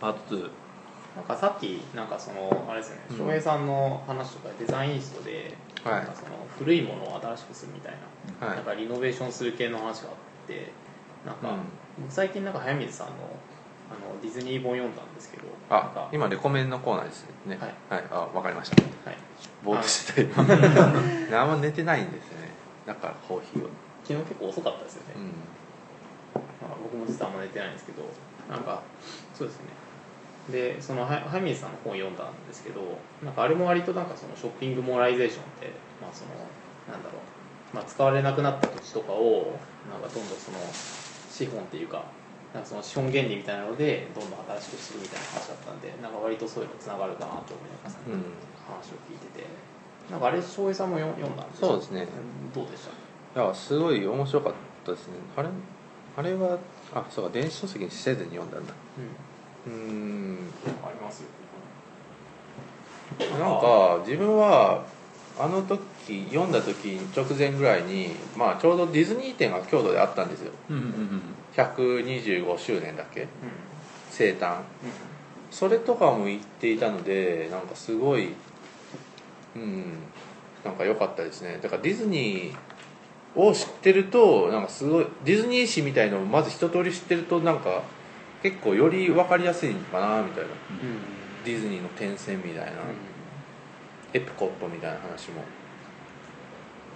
パート2なんかさっきなんかそのあれですよねうん。翔平さんの話とかデザインイーストで、はい。なんかその古いものを新しくするみたいな,、はい。なんかリノベーションする系の話があってなんか、最近なんか早水さんのあのディズニー本読んだんですけどなんあか。今レコメンのコーナーですね。はい。はい、あわかりました。はい、ぼーっとして。た今あ ん。ま寝てないんですよね。だからコーヒーを。昨日結構遅かったですよね、うん。まあ、僕も実はあんま寝てないんですけどなんかそうですねでそのは早水さんの本読んだんですけどなんかあれも割となんかそのショッピングモライゼーションって、まあ、そのなんだろう、まあ、使われなくなった土地とかをなんかどんどんその資本っていうかなんかその資本原理みたいなのでどんどん新しくするみたいな話だったんでなんか割とそういうのつながるかなと思いながらうん。話を聞いてて。なんかあれ翔平さんも読読んだんですそうですね。どうでした？いやすごい面白かったですね。あれあれはあそうか電子書籍にせずに読んだんだ。うんうーん。ありますなんか自分はあの時読んだ時直前ぐらいに、まあ、ちょうどディズニー展が京都であったんですよ。うんうんうん125周年だっけ？うん。生誕。それとかも言っていたのでなんかすごいうんなんか良かったですね。だからディズニーを知ってるとなんかすごいディズニー誌みたいのをまず一通り知ってるとなんか結構より分かりやすいのかなみたいな。ディズニーの転戦みたいな、エプコットみたいな話も。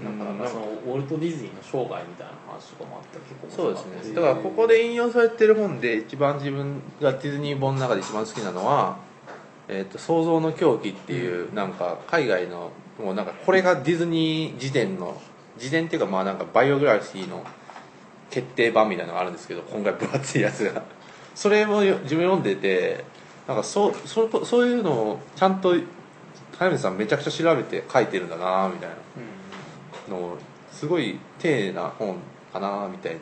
なんかなんかウォルト・ディズニーの生涯みたいな話とかもあったら結構そうですね。だからここで引用されてる本で一番自分がディズニー本の中で一番好きなのは「えー、と創造の狂気」っていうなんか海外のもうなんかこれがディズニー辞典の辞典っていうかまあなんかバイオグラフィーの決定版みたいなのがあるんですけど今回分厚いやつがそれもよ自分読んでてなんかそうそうそういうのをちゃんと早水さんめちゃくちゃ調べて書いてるんだなみたいな。のをすごい丁寧な本かなみたいな。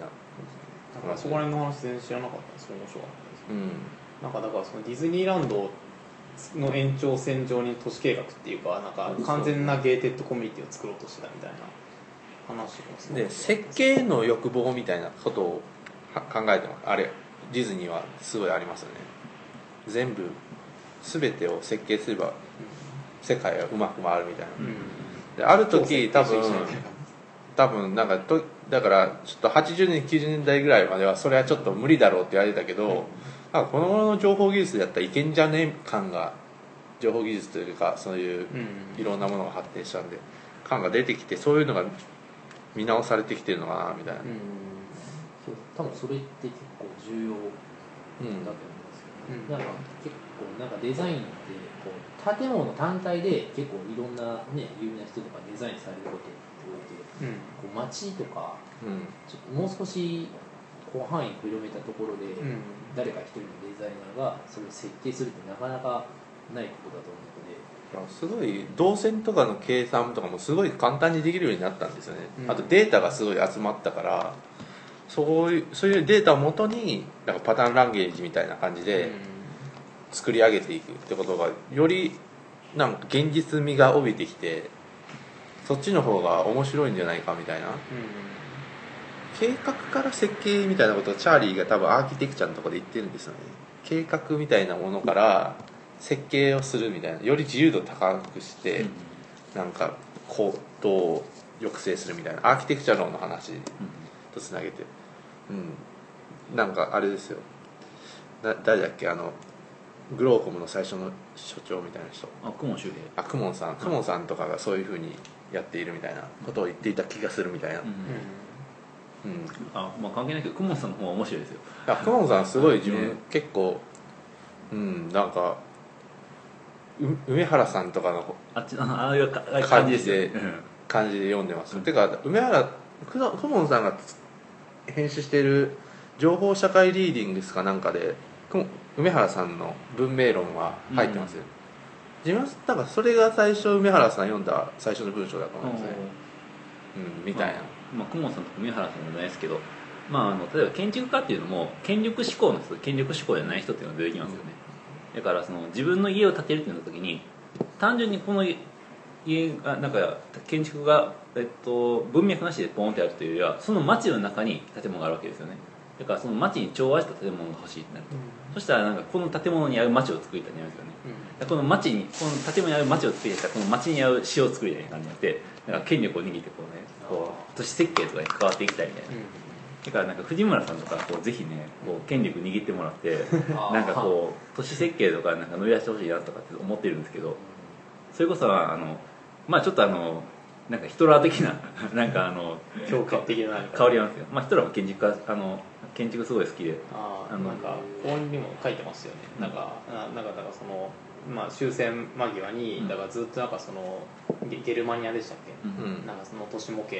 なんかそこら辺の話全然知らなかったんです面白かったですうん。なんかだからそのディズニーランドの延長線上に都市計画っていうかなんか完全なゲーテッドコミュニティを作ろうとしてたみたいな話もで設計への欲望みたいなことをは考えてますあれディズニーはすごいありますよね。全部全てを設計すれば世界はうまく回るみたいな。うん。である時多分多分なんかとだからちょっと80年90年代ぐらいまではそれはちょっと無理だろうって言われてたけど、なんかこの頃の情報技術だったらいけんじゃねえ感が情報技術というかそういううん。いろんなものが発展したんで感が出てきてそういうのが見直されてきてるのかなみたいな、そう多分それって結構重要うんだと思うんですよね、うん。なんか結構なんかデザインってこう建物単体で結構いろんなね有名な人とかデザインされることって多いけどうん。こう街とかうん。ちょっともう少しこう範囲広めたところで、うん。誰か一人のデザイナーがそれを設計するってなかなかないことだと思うので。すごい動線とかの計算とかもすごい簡単にできるようになったんですよね、うん。あとデータがすごい集まったからそういうそういうデータをもとになんかパターンランゲージみたいな感じで作り上げていくってことがよりなんか現実味が帯びてきてそっちの方が面白いんじゃないかみたいな。計画から設計みたいなことをチャーリーが多分アーキテクチャのところで言ってるんですよね。計画みたいなものから設計をするみたいな。より自由度を高くして、なんか行動を抑制するみたいな。アーキテクチャ論の話とつなげてうん。なんかあれですよ。な誰だっけ？あのグローコムの最初の所長みたいな人。あ雲周平。あクモンさん。クモンさんとかがそういうふうにやっているみたいなことを言っていた気がするみたいな、うん。うん、あまあ関係ないけど雲さんの方は面白いですよ。あクモンさんすごい自分、ね。結構うんなんかう梅原さんとかのあっちあああいうか感じでうん。感じで読んでます、てか梅原クノクモンさんが編集している情報社会リーディングスかなんかで梅原さんの文明論は入ってますよ、自分はなんかそれが最初梅原さん読んだ最初の文章だと思いますね、うん、みたいな、まあ、雲さんとか梅原さんじゃないで。すけど、まあ、あの例えば建築家っていうのも権力志向の人と権力志向じゃない人っていうのが出てきますよね、だからその自分の家を建てるってなった時に単純にこの家がなんか建築が、えっと、文脈なしでポンってあるというよりはその街の中に建物があるわけですよね。だからその町に調和した建物が欲しいってなると、そしたらなんかこの建物に合う町を作りたいになりますよね。だからこの町にこの建物に合う町を作りたいこの町に合う市を作りたい感じになってなんか権力を握ってこうねこう都市設計とかに関わっていきたいみたいな、だからなんか藤村さんとかこうぜひねこう権力握ってもらってなんかこう都市設計とかなんか乗り出してほしいなとかって思ってるんですけどそれこそあのまあちょっとあのなんかヒトラー的な なんかあの強化的な香りなんですけど、まあ、ヒトラーも建築家あの建築すごい好きで。あのああなんか本にも書いてますよね。なんかななんかだからそのまあ終戦間際に、うん。だからずっとなんかそのゲゲルマニアでしたっけ、うん。うん。なんかその都市模型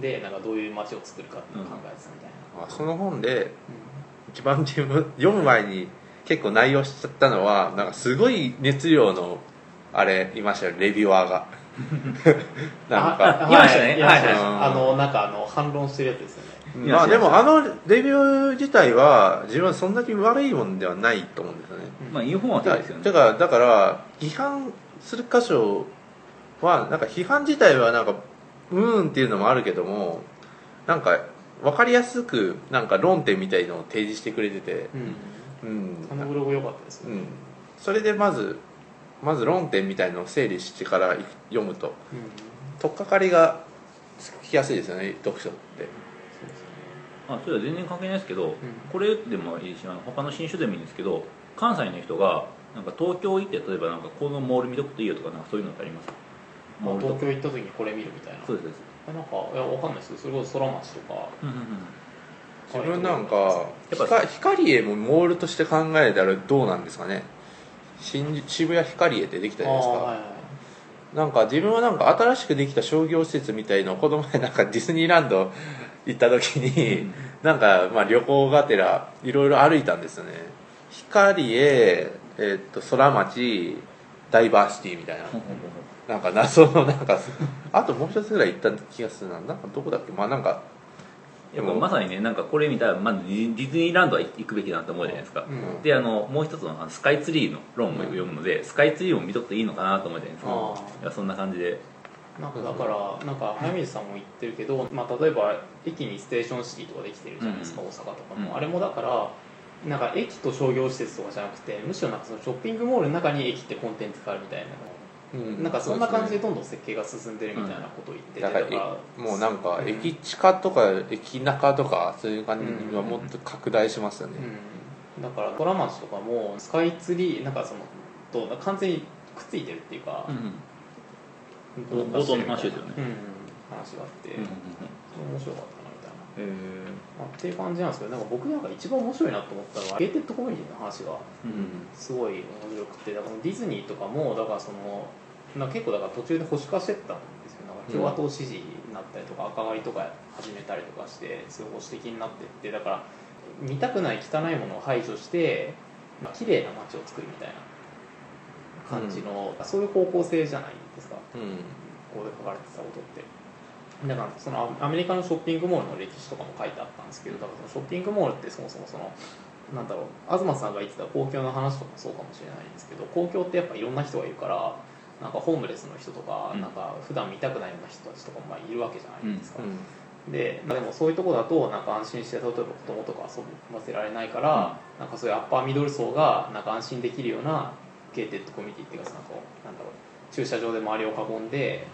でなんかどういう街を作るかっていうのを考えてたみたいな、あその本で一番自分読む前に結構内容しちゃったのはなんかすごい熱量のあれいましたよ。レビュアーが なんか。あい。ましたね。はいあのなんかあの反論してるやつですよね。まあでもあのレビュー自体は自分はそんなに悪いもんではないと思うんですよね。まあいい本はですよね。だからだから批判する箇所はなんか批判自体はなんかうーんっていうのもあるけどもなんか分かりやすくなんか論点みたいのを提示してくれてて。うん。うん。あのブログ良かったですよね、うん、それでまずまず論点みたいのを整理してから読むと。取っかかりがつきやすいですよね読書って。そうですよね。あそれは全然関係ないですけど、ん。これでもいいしあの他の新種でもいいんですけど関西の人がなんか東京行って例えばなんかこのモール見とくといいよとかなんかそういうのってあります？モールとか。東京行った時にこれ見るみたいな。そうですそうです。あなんかいやわかんないです。けどそれこそ空町とか。うんうんうん。自分なんかやっぱヒカヒカリエもモールとして考えたらどうなんですかね？新宿渋谷ヒカリエってできたじゃないですか、はいはい。なんか自分はなんか新しくできた商業施設みたいのをこの前なんか ディズニーランド行った時に、なんかまあ旅行がてらいろいろ歩いたんですよね。ヒカリエ、えっと空町ダイバーシティみたいな。なんか謎のなんかあともう一つぐらい行った気がするな。なんかどこだっけ？まあなんかやっぱまさにねなんかこれ見たらまずディズニーランドは行くべきだなと思うじゃないですか、うん。であのもう一つのスカイツリーの論を読むので、スカイツリーも見とくといいのかなと思うじゃないですか。あいやそんな感じで。なんかだからなんか早水さんも言ってるけど、まあ、例えば駅にステーションシティとかできてるじゃないですか、うん。大阪とかも、うん。あれもだからなんか駅と商業施設とかじゃなくてむしろなんかそのショッピングモールの中に駅ってコンテンツがあるみたいな、うなんかそんな感じでどんどん設計が進んでるみたいなことを言ってて、だか。らだからえもうなんかうん駅地下とか駅中とかそういう感じにはもっと拡大しますよね、うん、だから空町とかもスカイツリーなんかそのと完全にくっついてるっていうか、うん。冒頭の話ですよね。うん。話があって、うんうん。面白かったなみたいなへまあ、っていう感じなんですけどなんか僕なんか一番面白いなと思ったのはゲーテッドコミュニティの話がうん。すごい面白くてだからディズニーとかもだからそのなんか結構だから途中で保守化してったんですよ。なんか共和党支持になったりとか、赤狩りとか始めたりとかしてすごい保守的になってってだから見たくない汚いものを排除して、まあ綺麗な街を作るみたいな感じの、そういう方向性じゃないですか。うん。ここで書かれてたことってだからそのアメリカのショッピングモールの歴史とかも書いてあったんですけどだからそのショッピングモールってそもそもそのなんだろう東さんが言ってた公共の話とかもそうかもしれないんですけど公共ってやっぱいろんな人がいるからなんかホームレスの人とか、うん。なんか普段見たくないような人たちとかもまあいるわけじゃないですか、うん。で、まあ、でもそういうとこだとなんか安心して例えば子供とか遊ばせられないから、なんかそういうアッパーミドル層がなんか安心できるようなゲーテッドコミュニティっていうかなんかなんだろう駐車場で周りを囲んで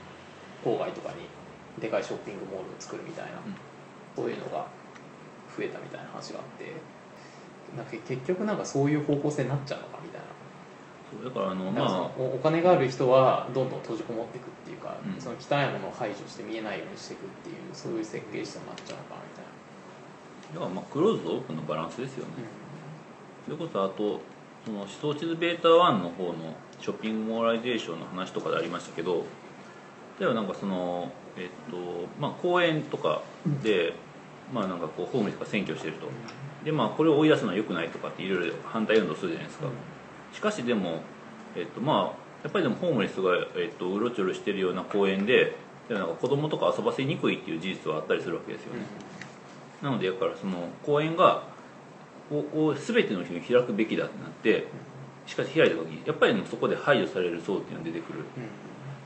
郊外とかにでかいショッピングモールを作るみたいな、うん。そういうのが増えたみたいな話があってなんか結局なんかそういう方向性になっちゃうのかみたいな。そうだからあのまあ。おお金がある人はどんどん閉じこもっていくっていうか、うん。その汚いものを排除して見えないようにしていくっていうそういう設計してもなっちゃうのかなみたいな、だからまあクローズとオープンのバランスですよね、うそれこそあとその思想地図ベータ1の方のショッピングモーライゼーションの話とかでありましたけど例えばなんかそのえっとまあ公園とかで、まあなんかこうホームレスが占拠してるとでまあこれを追い出すのは良くないとかっていろいろ反対運動するじゃないですか、しかしでもえっとまあやっぱりでもホームレスが、えっと、うろちょろしてるような公園ででもなんか子供とか遊ばせにくいっていう事実はあったりするわけですよね、なのでだからその公園がここを全ての人に開くべきだってなってしかし開いた時やっぱりそこで排除される層っていうのが出てくる。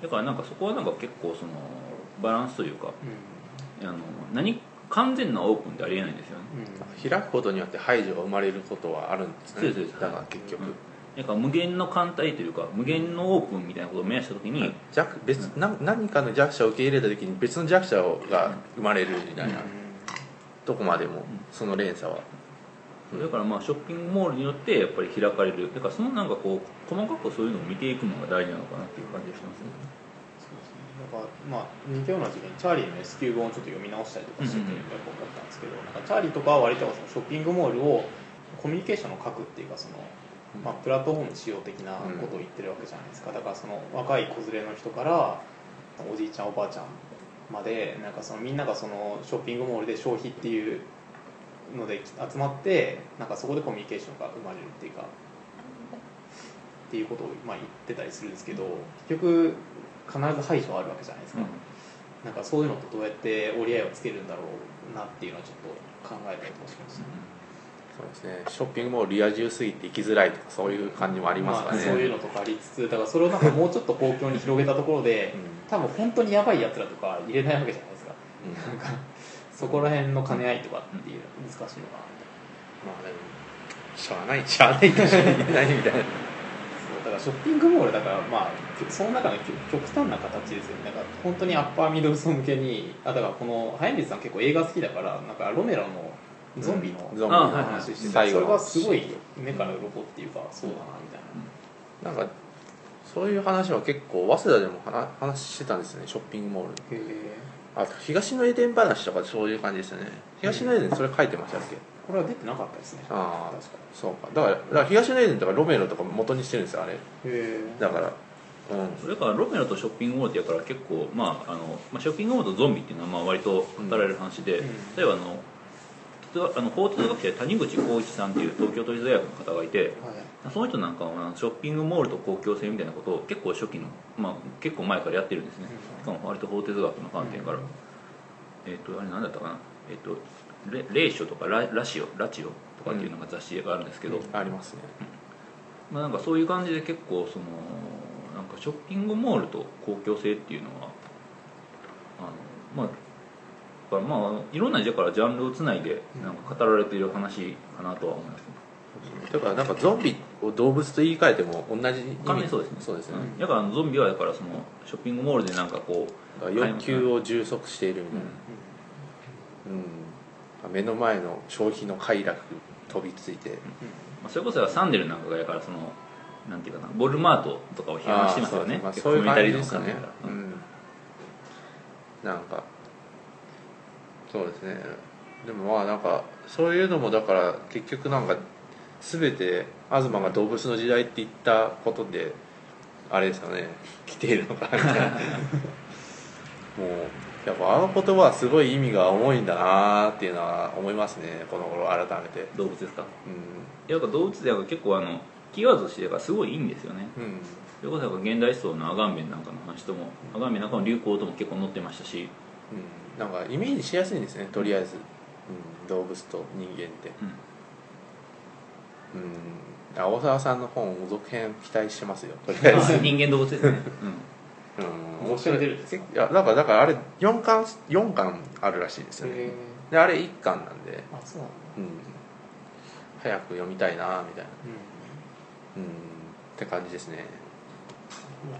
だからなんかそこはなんか結構そのバランスというかあの何完全なオープンってありえないんですよね。開くことによって排除が生まれることはあるんですね。そうですだから結局、うん。なんか無限の艦隊というか無限のオープンみたいなことを目指した時に、弱別な何かの弱者を受け入れた時に別の弱者が生まれるみたいな、どこまでもその連鎖は、だからまあショッピングモールによってやっぱり開かれる。だからそのなんかこう細かくそういうのを見ていくのが大事なのかなっていう感じがしますねかまあ似たような時期にチャーリーの S 級本をちょっと読み直したりとかしててうんうんやったんですけどなんかチャーリーとかは割とショッピングモールをコミュニケーションの核っていうかその、まあ、プラットフォーム仕様的なことを言ってるわけじゃないですか。だからその若い子連れの人からおじいちゃんおばあちゃんまでなんかそのみんながそのショッピングモールで消費っていうので集まってなんかそこでコミュニケーションが生まれるっていうかっていうことをまあ言ってたりするんですけど結局必ず排除あるわけじゃないですか、なんかそういうのとどうやって折り合いをつけるんだろうなっていうのはちょっと考えたりとかしましたねそうですね。ショッピングモールリア充すぎて行きづらいとかそういう感じもありますかあ、ね、そういうのとかありつつだからそれをなんかもうちょっと公共に広げたところで多分本当にやばいやつらとか入れないわけじゃないですか。うん。なんかそこら辺の兼ね合いとかっていうのは難しいのかなまあでもしゃあないしゃあないとしか言えないみたいなからショッピングモールだからまあその中の極端な形ですよね。なんか本当にアッパーミドル層向けにあだからこの早水さん結構映画好きだからなんかロメロのゾンビのゾンビの話してて、最後のそれがすごい目から鱗っていうかそうだなみたいな、なんかそういう話は結構早稲田でも話話してたんですよねショッピングモールあ東のエデン話とかそういう感じですよね。東のエデンそれ書いてましたっけ？これは出てなかったですね。ああ確かそうか。だからだから東のエデンとかロメロとか元にしてるんですよあれ。にへえだからうん。それからロメロとショッピングモールってやから結構、まああのまあ、ショッピングモールとゾンビっていうのはまあ割と語られる話で、うん。例えばあのあの法哲学者で谷口浩一さんっていう東京都立大学の方がいてはい。その人なんかはあのショッピングモールと公共性みたいなことを結構初期の、まあ、結構前からやってるんですね。しかも割と法哲学の観点から、えっ、とあれ何だったかな？えっ、とレ霊書とかララシオラチオとかっていうのが雑誌があるんですけど、ありますね。まあ、なんかそういう感じで結構そのなんかショッピングモールと公共性っていうのはあのまあだからまあいろんなだからジャンルをつないでなんか語られている話かなとは思います、だからなんかゾンビを動物と言い換えても同じ意味。そうですね。そうですね、だからゾンビはだからそのショッピングモールでなんかこう欲求を充足しているみたいな、うん目の前の消費の快楽飛びついて。まあ、それこそサンデルなんかがやからそのなんていうかなウォルマートとかを批判してますよね。そう,、まあ、そういう感じですかね。ううん。ん。なんかそうですね。でもまあなんかそういうのもだから結局なんか全て東が動物の時代って言ったことであれですよね。来ているのかなみたいな。もうやっぱあの言葉はすごい意味が重いんだなっていうのは思いますねこの頃改めて。動物ですか？ういやだから動物では結構あのキーワードとしてだからすごいいいんですよね。んうん。それこそなんか現代思想のアガンベンなんかの話ともアガンベンなんかの流行とも結構載ってましたし、うん、なんかイメージしやすいんですねとりあえず、うん、動物と人間って。うん。うん。青沢さんの本続編期待してますよとりあえず、人間動物ですね、うん、面白いいやだからだからあれ4巻4巻あるらしいですよね。であれ1巻なんで、あそうなんだ。うん、早く読みたいなみたいな、うん。うん、って感じですね。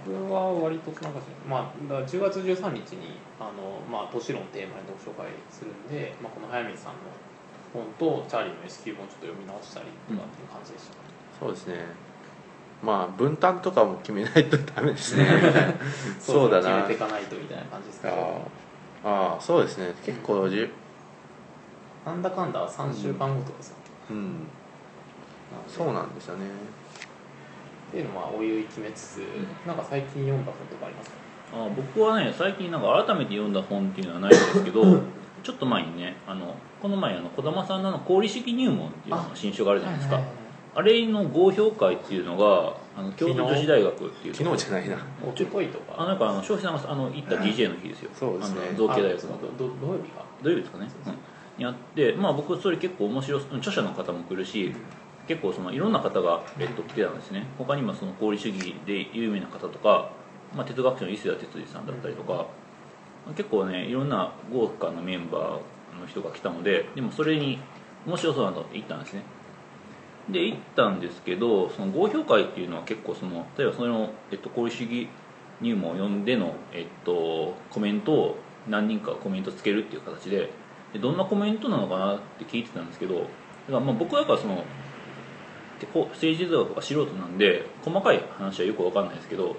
僕は割となんかまあだから10月13日にあの、まあ、都市論テーマに読書会するんで、まあ、この早水さんの本とチャーリーの S q 本ちょっと読み直したりとかっていう感じでした、そうですねまあ分担とかも決めないとダメですね。そうだな。決めていかないとみたいな感じですけどあーあーそうですね。結構じゅなんだかんだ3週間後とかさ、うん。でそうなんですよね。っていうのはおいおい決めつつ、なんか最近読んだ本とかありますか？あ僕はね最近なんか改めて読んだ本っていうのはないんですけど ちょっと前にねあのこの前あの児玉さんの功利主義入門っていうのの新書があるじゃないですかあれの合評会っていうのがあの京都女子大学っていう昨日じゃないな。おとといとか。あなんかあの消費さんがあの行った DJ の日ですよ、そうですね。あの造形大学あのどど土曜日か？土曜日ですかね、うん、やってまあ僕それ結構面白い著者の方も来るし結構そのいろんな方が、えっと、来てたんですね。他にもその功利主義で有名な方とか、まあ、哲学者の伊勢谷哲司さんだったりとか、結構ねいろんな豪華なメンバーのの人が来たのででもそれに面白そうだなと思って行ったんですねで行ったんですけどその合評会っていうのは結構その例えばその、えっと、功利主義入門を読んでの、えっと、コメントを何人かコメントつけるっていう形ででどんなコメントなのかなって聞いてたんですけどだからまあ僕はやっぱその政治図とか素人なんで細かい話はよく分かんないですけど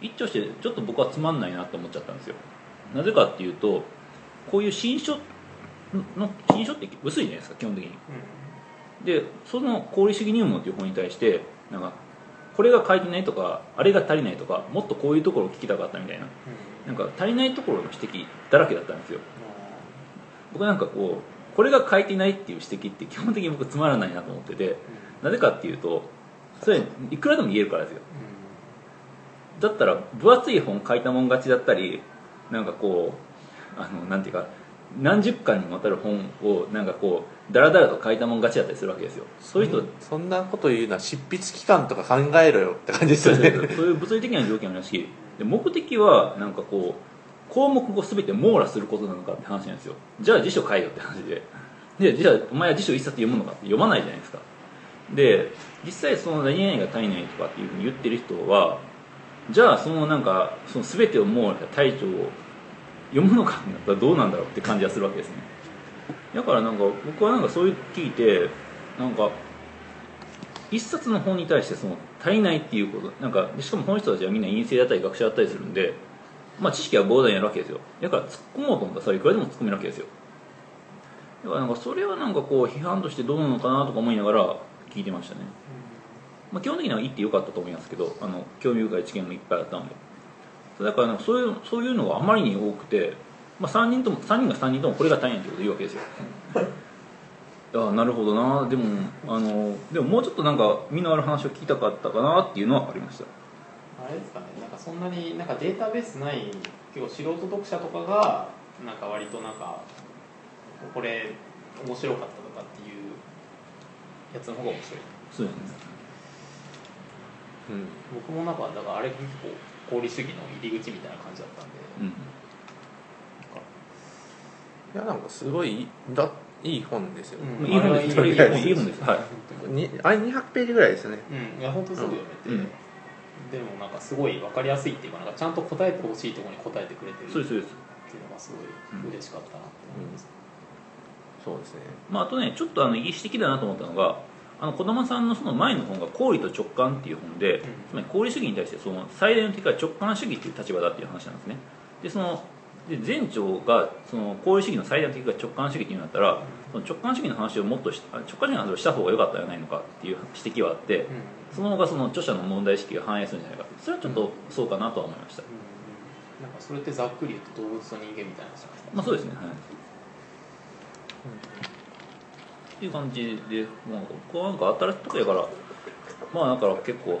一聴してちょっと僕はつまんないなって思っちゃったんですよ。なぜかっていうとこういう新書の新書って薄いじゃないですか基本的に。でその功利主義入門っていう本に対してなんかこれが書いてないとかあれが足りないとかもっとこういうところを聞きたかったみたいな。なんか足りないところの指摘だらけだったんですよ。僕なんかこうこれが書いてないっていう指摘って基本的に僕つまらないなと思っててなぜかっていうとそれいくらでも言えるからですよ。だったら分厚い本書いたもん勝ちだったりなんかこうあのなんていうか何十巻にもわたる本をなんかこうだらだらと書いたもん勝ちだったりするわけですよ。そういう人そんなこと言うのは執筆期間とか考えろよって感じですよね。そういう物理的な条件もあるしで目的はなんかこう項目を全て網羅することなのかって話なんですよ。じゃあ辞書書いよって話で。でじゃあお前は辞書一冊読むのかって読まないじゃないですか。で実際その何々が足りないとかっていうふうに言ってる人はじゃあそのなんかその全てを網羅した体調を読むのか。ってなったらどうなんだろうって感じがするわけですね。だからなんか僕はなんかそういう聞いてなんか一冊の本に対してその足りないっていうことなんかしかもこの人たちはみんな陰性だったり学者だったりするんで、まあ、知識は膨大にあるわけですよ。だから突っ込もうと思ったらそれいくらでも突っ込めるわけですよ。だからなんかそれはなんかこう批判としてどうなのかなとか思いながら聞いてましたね、まあ、基本的には行ってよかったと思いますけどあの興味深い知見もいっぱいあったので。だからなんかそういうそういうのがあまりに多くて、まあ、3人とも3人が3人ともこれが大変ってことを言うわけですよ。ああなるほどな。でもあのでももうちょっとなんか身のある話を聞きたかったかなっていうのはありました。あれですかね。なんかそんなになんかデータベースない結構素人読者とかがなんか割となんかこれ面白かったとかっていうやつの方が面白い。そうですね。うん。僕もなんかだからあれ結構功利主義の入り口みたいな感じだったんでうんいやなんかすごいだいい本ですよ、うんいい本ですあれはいい本ですはいにあれ200ページぐらいですねうんいや本当すぐ読めて、うんでもなんかすごい分かりやすいっていうかなんかちゃんと答えてほしいところに答えてくれてるそうですそうですっていうのがすごい嬉しかったなって思います、そうですねまあ、あとねちょっとあのいい指摘だなと思ったのがあの児玉さんのその前の本が「公理と直感」っていう本で、つまり功利主義に対してその最大の敵は直感主義っていう立場だっていう話なんですね。でそので前長がその功利主義の最大の敵が直感主義っていうんだったらその直感主義の話をもっとしあ直感主義の話をした方が良かったんじゃないのかっていう指摘はあってうん。その方がその著者の問題意識が反映するんじゃないかそれはちょっとそうかなとは思いました、なんかそれってざっくり言うと動物と人間みたいな話なんですかまあそうですねはい、っていう感じでなんか僕はなんか新しいとこやからまあだから結構その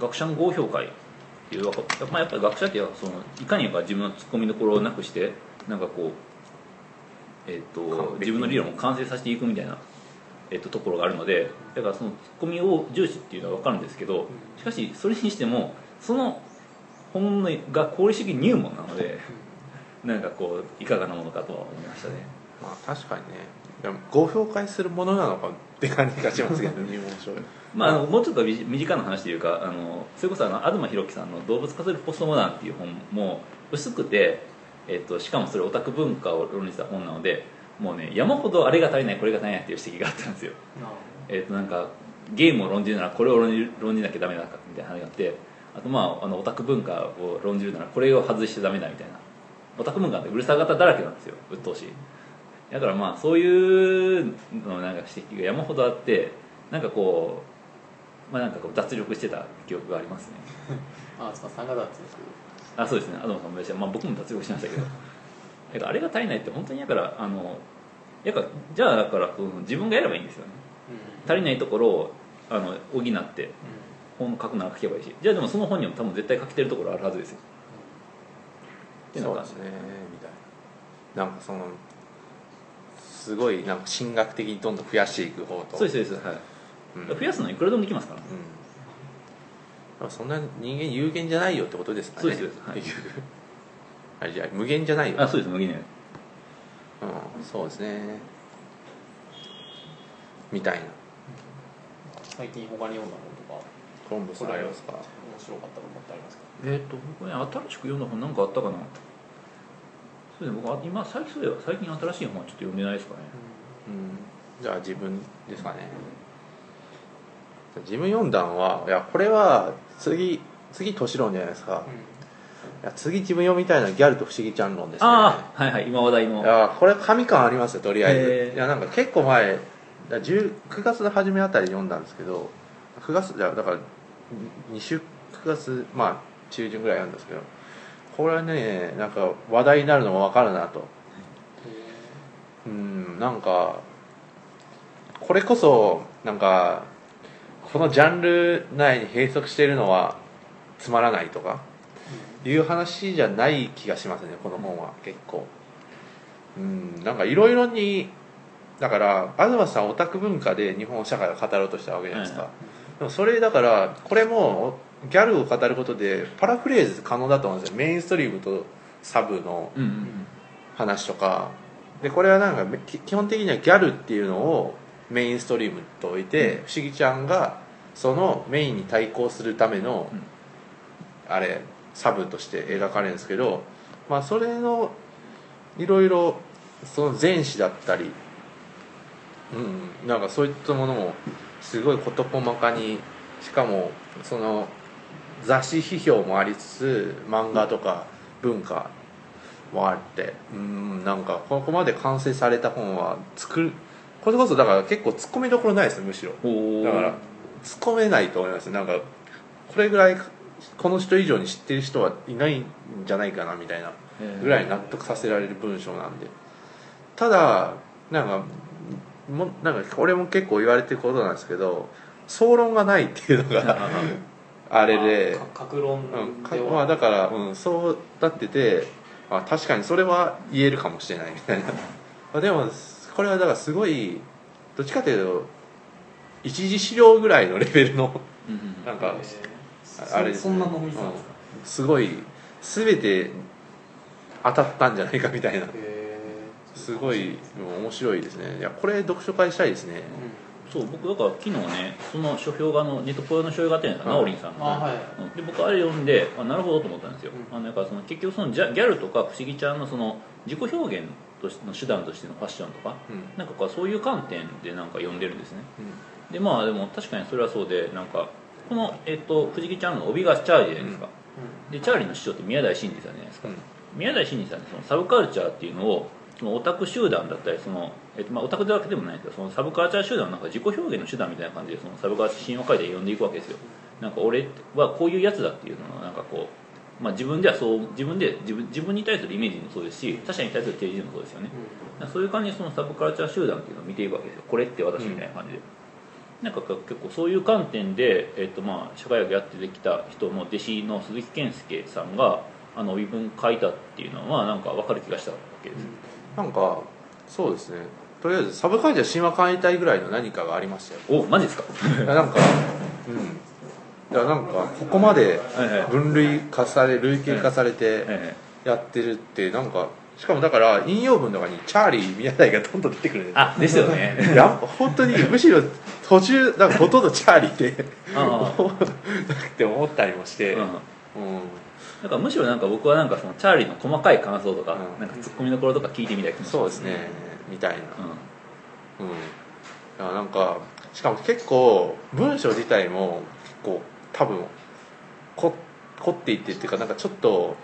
学者の合評会っていうまあ、やっぱり学者っていうのはそのいかにやっぱ自分のツッコミどころをなくしてなんかこうえっ、と自分の理論を完成させていくみたいな、えっとところがあるのでだからそのツッコミを重視っていうのは分かるんですけどしかしそれにしてもその本のが功利主義入門なのでなんかこういかがなものかとは思いましたね。まあ確かにねご評価するものなのかって感じがしますけど入門書 まあ、あのもうちょっと身身近な話というかあのそれこそあの東博樹さんの「動物化するポストモダン」っていう本も薄くて、えっと、しかもそれオタク文化を論理した本なのでもうね山ほどあれが足りないこれが足りないっていう指摘があったんですよ、えっと、なんかゲームを論じるならこれを論じる論じなきゃダメだかみたいな話があってあとまああのオタク文化を論じるならこれを外しちゃダメだみたいな。オタク文化ってうるさ型だらけなんですよ鬱陶しいだからまあそういうのなんか指摘が山ほどあってなんかこうまあなんかこう脱力してた記憶がありますね。あそうさんがだってあそうですねアドマさんもまあ僕も脱力しましたけど。だからあれが足りないって本当にだからあのやっぱじゃあだからその自分がやればいいんですよね。うん。足りないところをあの補ってうん。本書くなら書けばいいし。じゃあでもその本にも多分絶対書けてるところあるはずですよ。っていうのがそうですねみたいな。なんかそのすごいなんか神学的にどんどん増やしていく方と。そうですそうですはい、うん。増やすのはいくらでもできますから。うん。まあそんな人間有限じゃないよってことですかね。そうですそうですはい。結局はいじゃあ無限じゃないよ。あそうです無限にうんそうですね。みたいな。最近他に読んだ本とかコロンブスありますか？面白かったものってありますか？えっ、と僕ね新しく読んだ本なんかあったかな？そうですね僕は今最そういえば最近新しい本はちょっと読んでないですかね。うん。じゃあ自分ですかね。自分読んだのはいやこれは次次年論じゃないですか。いや次自分読みたいのはギャルと不思議ちゃん論ですね。ああはいはい今話題の。いやこれ神感ありますよとりあへえー。ずいやなんか結構前だ10 9月の初めあたり読んだんですけど9月じゃだから2週9月まあ中旬ぐらい読んだんですけどこれはねなんか話題になるのも分かるなと。うんなんかこれこそなんかこのジャンル内に閉塞しているのはつまらないとかいう話じゃない気がしますねこの本は結構。うんなんかいろいろにだから東さんオタク文化で日本社会を語ろうとしたわけじゃないですか、はい。でもそれだからこれもギャルを語ることでパラフレーズ可能だと思うんですよ。メインストリームとサブのうんうん話とか。でこれはなんかき基本的にはギャルっていうのをメインストリームと置いて、不思議ちゃんがそのメインに対抗するための、うん。あれサブとして描かれるんですけどまあそれのいろいろその前史だったりうんなんかそういったものもすごい事細かにしかもその雑誌批評もありつつ漫画とか文化もあってうんなんかここまで完成された本は作るこれこそだから結構突っ込みどころないですねむしろ。だから突っ込めないと思います。なんかこれぐらいこの人以上に知ってる人はいないんじゃないかなみたいなぐらい納得させられる文章なんで。ただなんかもなんかこれも結構言われてることなんですけど総論がないっていうのが あれで。か格論うんかではまあだから、うん、そうなっててあ確かにそれは言えるかもしれない。みたいなあでもこれはだからすごいどっちかというと一次資料ぐらいのレベルのうんうんなんかえー。あれですね。そそんなの見てたんですか？うん。すごい全て当たったんじゃないかみたいな。へすごい面白いですね。いやこれ読書会したいですね。ーそう僕だから昨日ねその書評があのネットポヨの書評があってるんですか、うんナオリンさんの、あはい。うん。で僕あれ読んであなるほどと思ったんですよ、うん。あのだからその結局そのギャギャルとか不思議ちゃんのその自己表現としての手段としてのファッションとかうん。なんかこうそういう観点でなんか読んでるんですね。うでまあでも確かにそれはそうでなんかこの、えっと藤木ちゃんの帯がチャーリーじゃないですか、でチャーリーの師匠って宮台真司さんじゃないですか、ん。宮台真司さんってそのサブカルチャーっていうのをそのオタク集団だったりその、えっとまあ、オタクだけでもないんですけどそのサブカルチャー集団のなんか自己表現の手段みたいな感じでそのサブカルチャー神話界で読んでいくわけですよ。なんか俺はこういうやつだっていうのをなんかこう、まあ、自分ではそう自分で自分自分に対するイメージもそうですし他者に対する提示もそうですよね。なんかそういう感じでそのサブカルチャー集団っていうのを見ていくわけですよ。これって私みたいな感じで、なんか結構そういう観点で、えっとまあ、社会学やってきた人の弟子の鈴木健介さんがあの帯文書いたっていうのはなんか分かる気がしたわけです、なんかそうですね。とりあえずサブカルチャー神話解体ぐらいの何かがありましたよ。おマジですか？なんかうん。いやなんかここまで分類化され類型化されてえやってるってなんかしかもだから引用文とかにチャーリー宮台がどんどん出てくる。んですよあですよね。いや本当にむしろ途中なんかほとんどチャーリーであ って思ったりもして、うん。うんなんかむしろなんか僕はなんかそのチャーリーの細かい感想とか、うん。なんかツッコミどころとか聞いてみたい気もしますそうですね。みたいな。ううん。いやなんかしかも結構文章自体も結構多分こ凝っていってっていうかなんかちょっと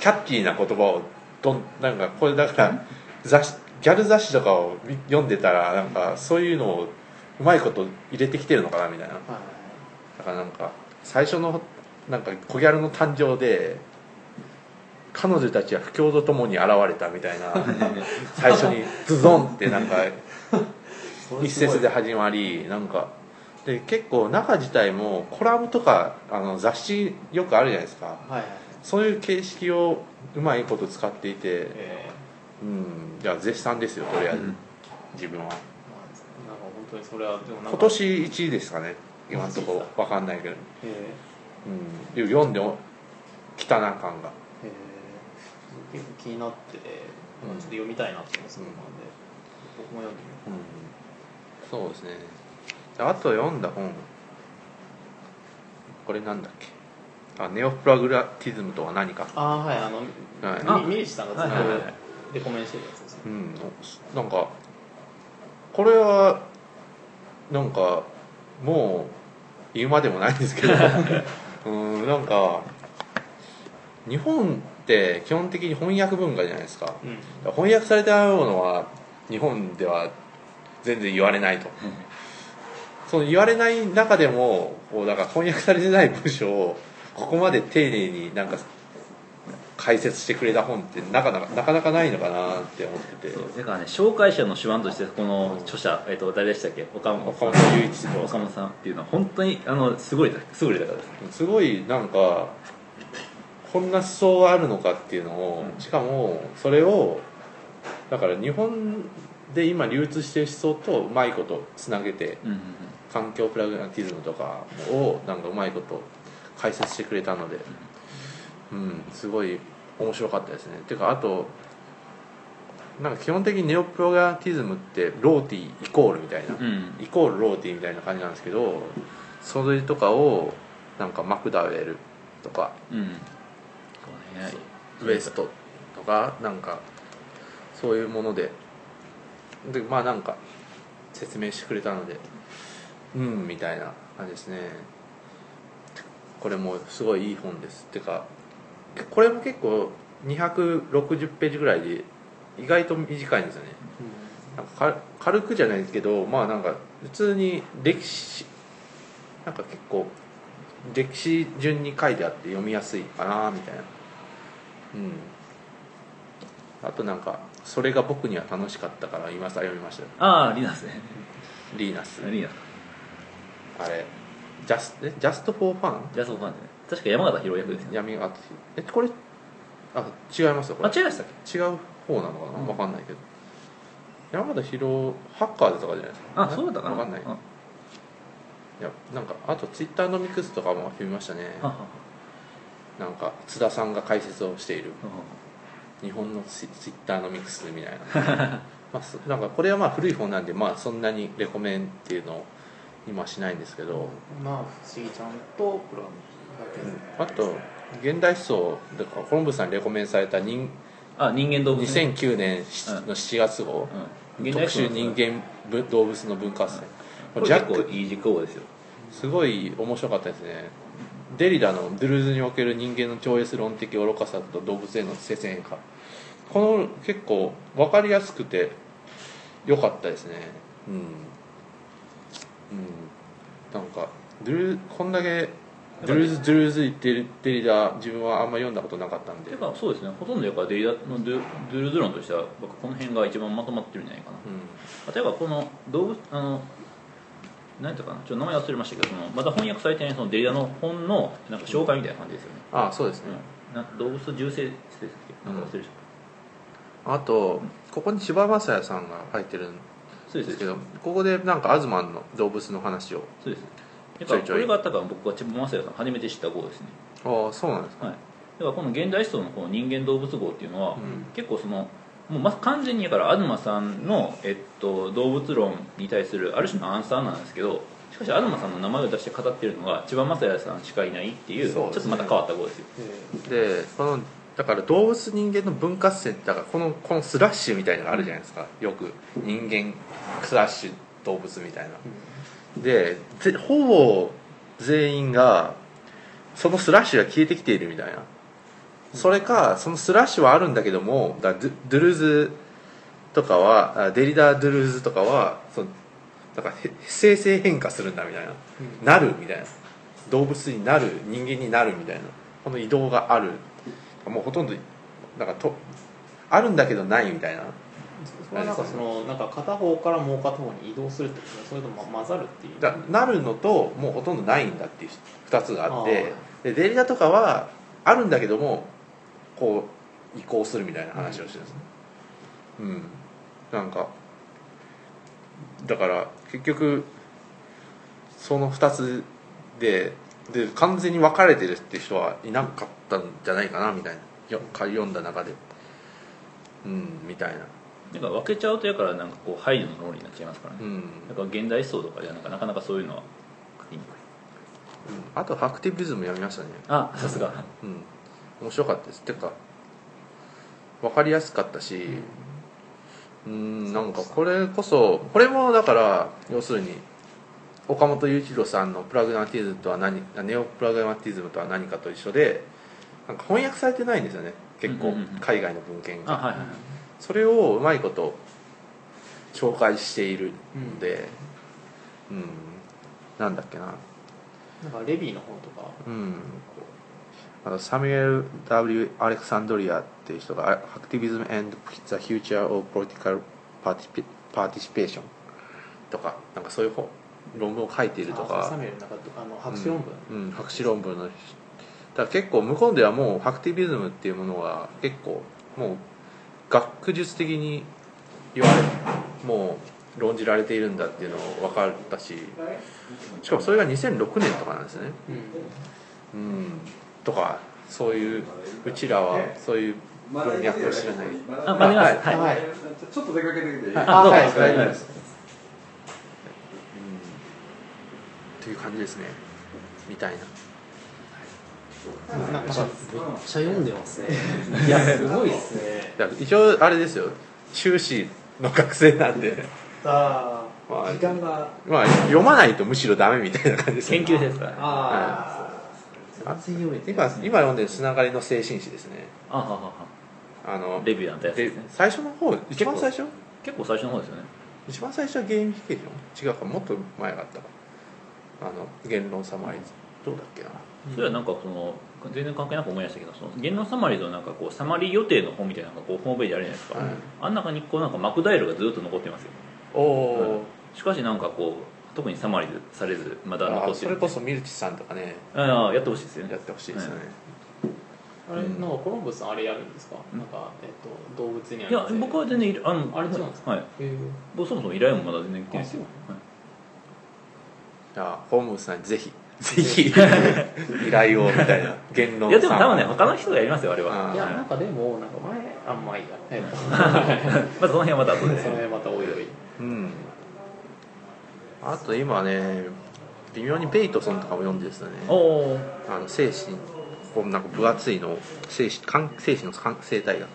キャッチーな言葉をどんなんかこれだから雑誌ギャル雑誌とかを見読んでたらなんかそういうのをうまいこと入れてきてるのかなみたいな。はい。だからなんか最初のなんか小ギャルの誕生で彼女たちは不況とともに現れたみたいな 最初にズゾンってなんか 一節で始まりなんかで結構中自体もコラムとかあの雑誌よくあるじゃないですか。はいはい。そういう形式をうまいこと使っていてえうんじゃあ絶賛ですよとりあえず、うん。自分は。ーまあなんか本当にそれはでも今年1位ですかね今のところ分か。んないけど、えうん、で読んできたな感が。結構気になってちょっと読みたいなって思ってたので、僕も読んでみよそうですね。あと読んだ本。これなんだっけ？あネオプラグラティズムとは何か。うああはいあの、はい。みミリシさんがずっとレコメンしてるやつですね、うん。なんかこれはなんかもう言うまでもないんですけど うんなんか日本って基本的に翻訳文化じゃないですか。うん。翻訳されたものは日本では全然言われないと。その言われない中でもこうなんか翻訳されてない文章をここまで丁寧になんか解説してくれた本ってなかなかなかなかないのかなって思ってて。そうだからね紹介者の手腕としてこの著者、えっと誰でしたっけ？岡本岡本雄一郎。岡本さんっていうのは本当にあのすごい優れた方です。すごいなんかこんな思想があるのかっていうのを、うん。しかもそれをだから日本で今流通してる思想とうまいことつなげてうんうん。環境プラグマティズムとかをなんかうまいこと解説してくれたので、うん、すごい面白かったですね。てかあとなんか基本的にネオプログラマティズムってローティーイコールみたいな、うん。うんイコールローティーみたいな感じなんですけどそれとかをなんかマクダウェルとかうん。ウエストとかなんかそういうものででまあなんか説明してくれたのでうんみたいな感じですね。これもすごいいい本です。てかこれも結構260ページぐらいで意外と短いんですよね。なんかか軽くじゃないですけどまあなんか普通に歴史なんか結構歴史順に書いてあって読みやすいかなみたいな。うん。あとなんかそれが僕には楽しかったから今さ読みましたよ。ああリーナですね。リーナス。リーナあれジャスえ Just for Fun？Just for Fun ですね確か山形浩生訳ですよね。闇がえこれあ違いますよこれ。あ違いましたっけ？違う方なのかな、うん。わかんないけど。山田博ハッカーズとかじゃないですか？あそうだったかな。わかんない。あいやなんかあとツイッターノミクスとかも読みましたね。ははなんか津田さんが解説をしている。は日本のツイツイッターノミクスみたいな。まあそなんかこれはまあ古い本なんでまあそんなにレコメンっていうのを今しないんですけど、まあ不思議ちゃんとプラムあと現代思想だからコロンブスさんにレコメンされた人あ人間動物ね。2009年の7月号、うん。特集人間ぶ動物の文化祭。これジャック。結構いいですよ。すごい面白かったですね。デリダのドゥルーズにおける人間の超越論的愚かさと動物への接戦化。この結構分かりやすくて良かったですね。うん。うん。なんかドゥルこんだけドゥルーズドゥルーズ言ってるデリダ自分はあんま読んだことなかったんで。てかそうですね。ほとんどやっぱデリダのドゥドゥルズ論としては僕この辺が一番まとまってるんじゃないかな。う例えばこの動物あの何ていうかな。ちょっと名前忘れましたけどそのまだ翻訳されてないそのデリダの本のなんか紹介みたいな感じですよね、んあそうですね、うん、な動物重生ですっけなんか忘れちゃっあとここに柴雅也さんが入ってるんた、そうです。ですけどここでなんかアズマンの動物の話をそうですだからこれがあったから僕は千葉雅也さん初めて知った号ですね。ああそうなんですか、はい。だからこの現代思想のこの人間動物号っていうのは、うん。結構そのもうま完全にだから東さんの、えっと、動物論に対するある種のアンサーなんですけどしかし東さんの名前を出して語ってるのが千葉雅也さんしかいないっていうね。ちょっとまた変わった号ですよ。でこのだから動物人間の分割線だからこのこのスラッシュみたいなのがあるじゃないですか。よく人間スラッシュ動物みたいなでぜほぼ全員がそのスラッシュが消えてきているみたいな。それかそのスラッシュはあるんだけどもだドゥルーズとかはあデリダ・ドゥルーズとかはそのだからへ生成変化するんだみたいな。なるみたいな。動物になる人間になるみたいな。この移動がある。もうほとんどなんかとあるんだけどないみたいなそれはなんかそのなんか片方からもう片方に移動するってことねそれとも混ざるっていう。だなるのともうほとんどないんだっていう2つがあってあでデリダとかはあるんだけどもこう移行するみたいな話をしてるんですね。うん、なんかだから結局その2つでで完全に分かれてるって人はいなかったんじゃないかなみたいな。よ読んだ中で。うんみたいななんか分けちゃうとやからなんかこう配慮の論理になっちゃいますからね、うん、から現代思想とかではなんかなかなかそういうのは書きにくい。あとハクティビズム読みましたね。あさすが。うん。面白かったです。てか分かりやすかったしうん。なんかこれこそこれもだから要するに岡本雄一郎さんのプラグマティズムとは何ネオプラグマティズムとは何かと一緒でなんか翻訳されてないんですよね。結構うんうんうん。海外の文献が、あはいはいはいそれをうまいこと紹介しているのでうん、なんだっけな。なんかレビーの本とか。うん。あのサミュエル・ W・ アレクサンドリアっていう人が「Activism and the Future of Political Partici- Participation」とかなんかそういう本論文を書いているとか。あサミュエルなん。かあの博士論文、うん、博士論文のだから結構向こうではもうハクティビズムっていうものが結構もう学術的に言われもう論じられているんだっていうのを分かったししかもそれが2006年とかなんですね。うん。うんとかそういううちらはそういう文脈を知らない。あ間に合います。はい。はい、はいちょっと出かけてきていいあどうぞはい。大丈夫ですという感じですね。みたいな。なんかめっちゃ読んでますね。いやすごいっすねだから一応あれですよ。修士の学生なんで。あまあ時間が。まあ読まないとむしろダメみたいな感じですね。研究生ですからね。ああ今今読んでる「つながりの精神史」ですね。あははは。あのレビューなんたやつでですね。最初の方一番最初？結構最初の方ですよね。一番最初はゲーミフィケーション違うか。もっと前があったか。あの言論サマリーズ。どうだっけな。それはなんかその全然関係なく思い出したけどその言論サマリーズのなんかこうサマリー予定の本みたいなのがこうホームページあるじゃないですか、はいあん中にこうなんかマクダイルがずっと残ってますよ。おおしかしなんかこう特にサマリーズされずまだ残ってる。それこそミルチさんとかね。ああやってほしいですよね。やってほしいですよね、あれなんかコロンブスさんあれやるんですか？なんかえっと動物にいや僕は全然あのあれ違うんですか？はい。僕そもそも依頼もまだ全然来てないですよ。あはい。じゃあホームズさんにぜひぜひ。依頼をみたいな言論いやでも多分ね他の人がやりますよあれは。いやなんかでもなんか前あんま あいいやえっとまずその辺はまた後でその辺またおいおい。うん。あと今ね微妙にベイトソンとかも読んでですね。あの精神こうなんか分厚いの精神関精神の関生態が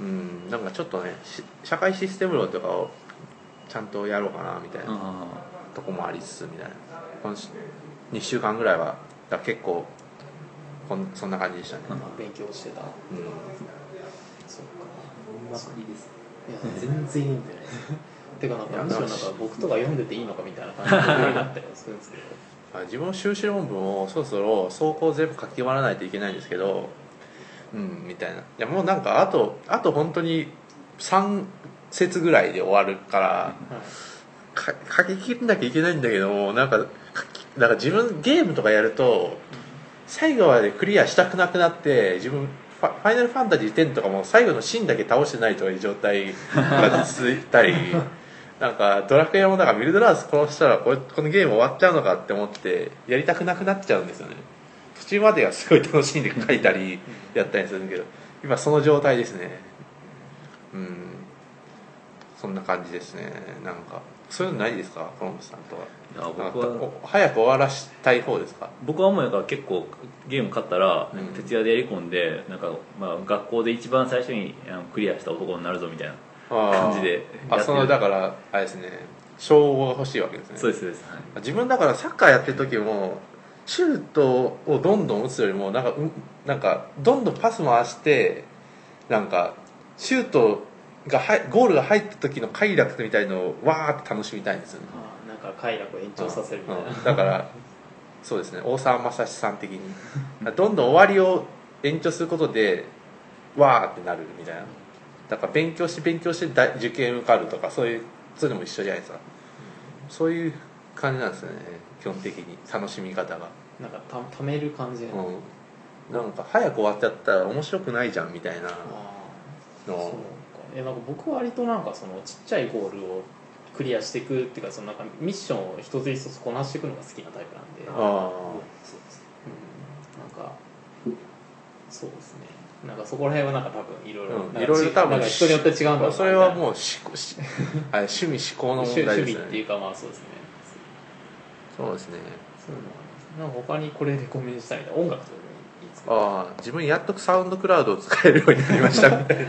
うん。なんかちょっとねし社会システム論とかをちゃんとやろうかなみたいなとこもありつつみたいな2週間ぐらいはだ結構こんそんな感じでしたね、まあ勉強してた。うん。そうか。なん。かいいです。いや全然読んでないてかなんかむしろなんか僕とか読んでていいのかみたいな感じになったりはするん ですけどあ自分の修士論文をそろそろ走行全部書き終わらないといけないんですけどうんみたいな。いやもうなんかあとあと本当に3節ぐらいで終わるからはい。か書き切んなきゃいけないんだけどもなんか書きだから自分ゲームとかやると最後までクリアしたくなくなって自分ファファイナルファンタジー10とかも最後のシーンだけ倒してないという状態が続いたり。なんかドラクエもだからミルドラース殺したらこれこのゲーム終わっちゃうのかって思ってやりたくなくなっちゃうんですよね。途中まではすごい楽しんで書いたりやったりするんだけど今その状態ですね。うん。そんな感じですね。なんかそういうのないですか？コロンブスさんとは僕はお早く終わらしたい方ですか？僕は思うやから結構ゲーム勝ったらうん。徹夜でやり込んでなんか、まあ、学校で一番最初にクリアした男になるぞみたいな感じでやってる。あそのだからあれですね称号が欲しいわけですね。そうですそうです、はい。自分だからサッカーやってる時もシュートをどんどん打つよりもなんかうんなんかどんどんパス回してなんかシュートが入ゴールが入った時の快楽みたいのをわーって楽しみたいんですよね快楽を延長させるみたいな。うんだからそうですね。大沢雅史さん的に。どんどん終わりを延長することでわーってなるみたいな。だから勉強して勉強して大受験受かるとかそういうそういうのも一緒じゃないですか。そういう感じなんですよね。基本的に。楽しみ方が、なんかたためる感じの、うん、なんか早く終わっちゃったら面白くないじゃんみたいなあーそうか。のえなんか僕は割となんかそのちっちゃいゴールをクリアしていくっていうかそのなんかミッションを一つ一つこなしていくのが好きなタイプなんで。あうんなんかそうですね。なんかそこら辺はなんか多分いろいろいろいろ多分人によって違うんだろうなそれはうもうしし あ趣味思考の問趣題ですね。趣味っていうかまあそうですね。そうですね。そうなんか他にこれレコメンしたいみたいな音楽とかああ自分やっとサウンドクラウドを使えるようになりました。みたいな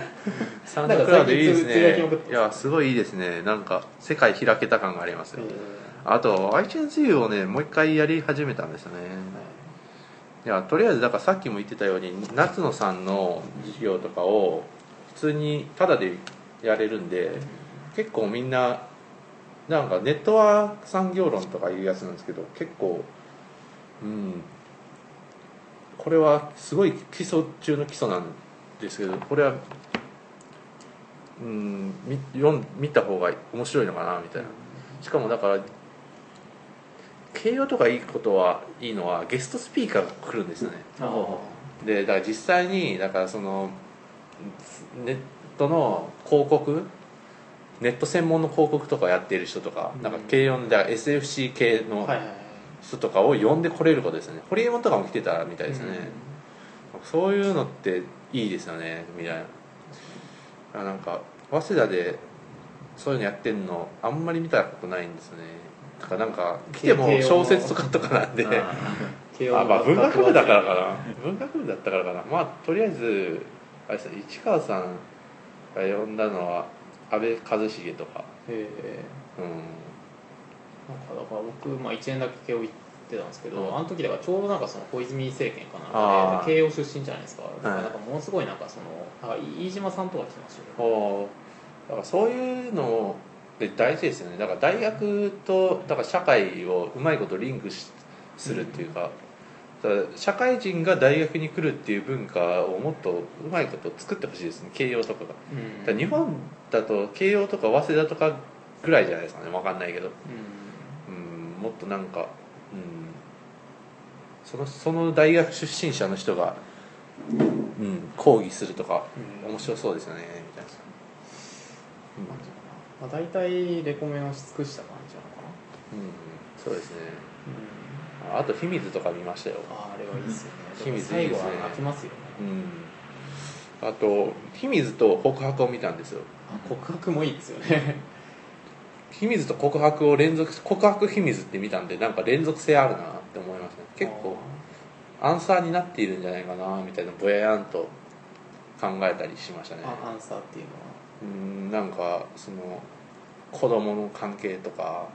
サウンドクラウドいいですね。いやすごいいいですね。なんか世界開けた感がありますよ、あと iTunes U をねもう一回やり始めたんですよねいやとりあえずだからさっきも言ってたように夏野さんの授業とかを普通にタダでやれるんで結構みんななんかネットワーク産業論とかいうやつなんですけど結構うんこれはすごい基礎中の基礎なんですけどこれはうん見見た方が面白いのかなみたいな。しかもだから形容とかいいことはいいのはゲストスピーカーが来るんですよね。あでだから実際にだからそのネットの広告ネット専門の広告とかやっている人とか、うん。なんか軽音で SFC 系のはいはい人とかを呼んでこれることですね。ホリエモンとかも来てたみたいですね、そういうのっていいですよねみたいな。あなんか早稲田でそういうのやってんのあんまり見たことないんですよね。だからなんか来ても小説とかとかなんで。あまあ文学部だからかな。文学部だったからかな。まあとりあえずあれ市川さんが呼んだのは安倍一茂とか。へえうんなんかだから僕、まあ、1年だけ慶応行ってたんですけど、うん。あの時だからちょうどなんかその小泉政権かなんあー。かで慶応出身じゃないですか。だからなんかものすごいなんかそのなんか飯島さんとか来てましたよね。おだからそういうのって大事ですよね。だから大学とだから社会をうまいことリンクしするっていうか,、だから社会人が大学に来るっていう文化をもっとうまいこと作ってほしいですね。慶応とかが。うん。だから日本だと慶応とか早稲田とかぐらいじゃないですかね。分かんないけど。ううんもっとなんか、うん、そのその大学出身者の人が、うん、講義するとかうん。面白そうですよねみたいな、まあ、大体レコメンをし尽くした感じなのかな。うん、そうですね。うん。あと秘密とか見ましたよ。ああれはいいっすよね。秘密最後ですね。は泣きますよね。うん。あと秘密と告白を見たんですよ。あ告白もいいですよね秘密と告白を連続告白秘密って見たんでなんか連続性あるなって思いましたね。結構アンサーになっているんじゃないかなみたいなぼややんと考えたりしましたね。あアンサーっていうのは、うんなんかその子供の関係とか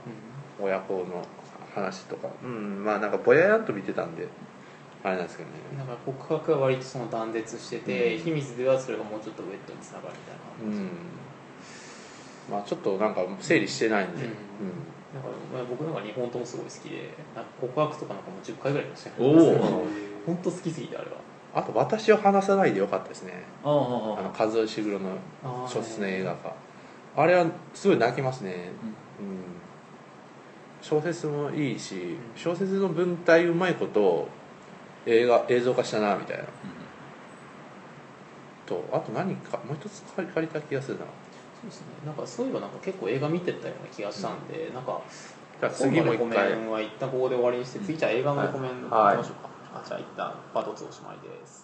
親子の話とか。うんまあなんかぼややんと見てたんであれなんですけどね。なんか告白は割とその断絶してて、うん。秘密ではそれがもうちょっとウェットにつながるみたいなうんまあちょっとなんか整理してないんで、うん。うん。なんかまあ僕なんか2本ともすごい好きで告白とかなんかもう10回ぐらい見ましたよおお本当好きすぎてあれは。あと「私を話さないでよかったですね。あの和尾石黒の小説の映画化。あれはすごい泣きますね、うん、小説もいいし小説の文体うまいこと映画映像化したなみたいな。とあと何かもう一つ借りた気がするなそうですね。なんかそういえばなんか結構映画見てたような気がしたんで、なんかじゃあ次もう一今回のレコメンは一旦ここで終わりにして次じゃあ映画のレコメンい。きましょうか、あじゃあ一旦パート2おしまいです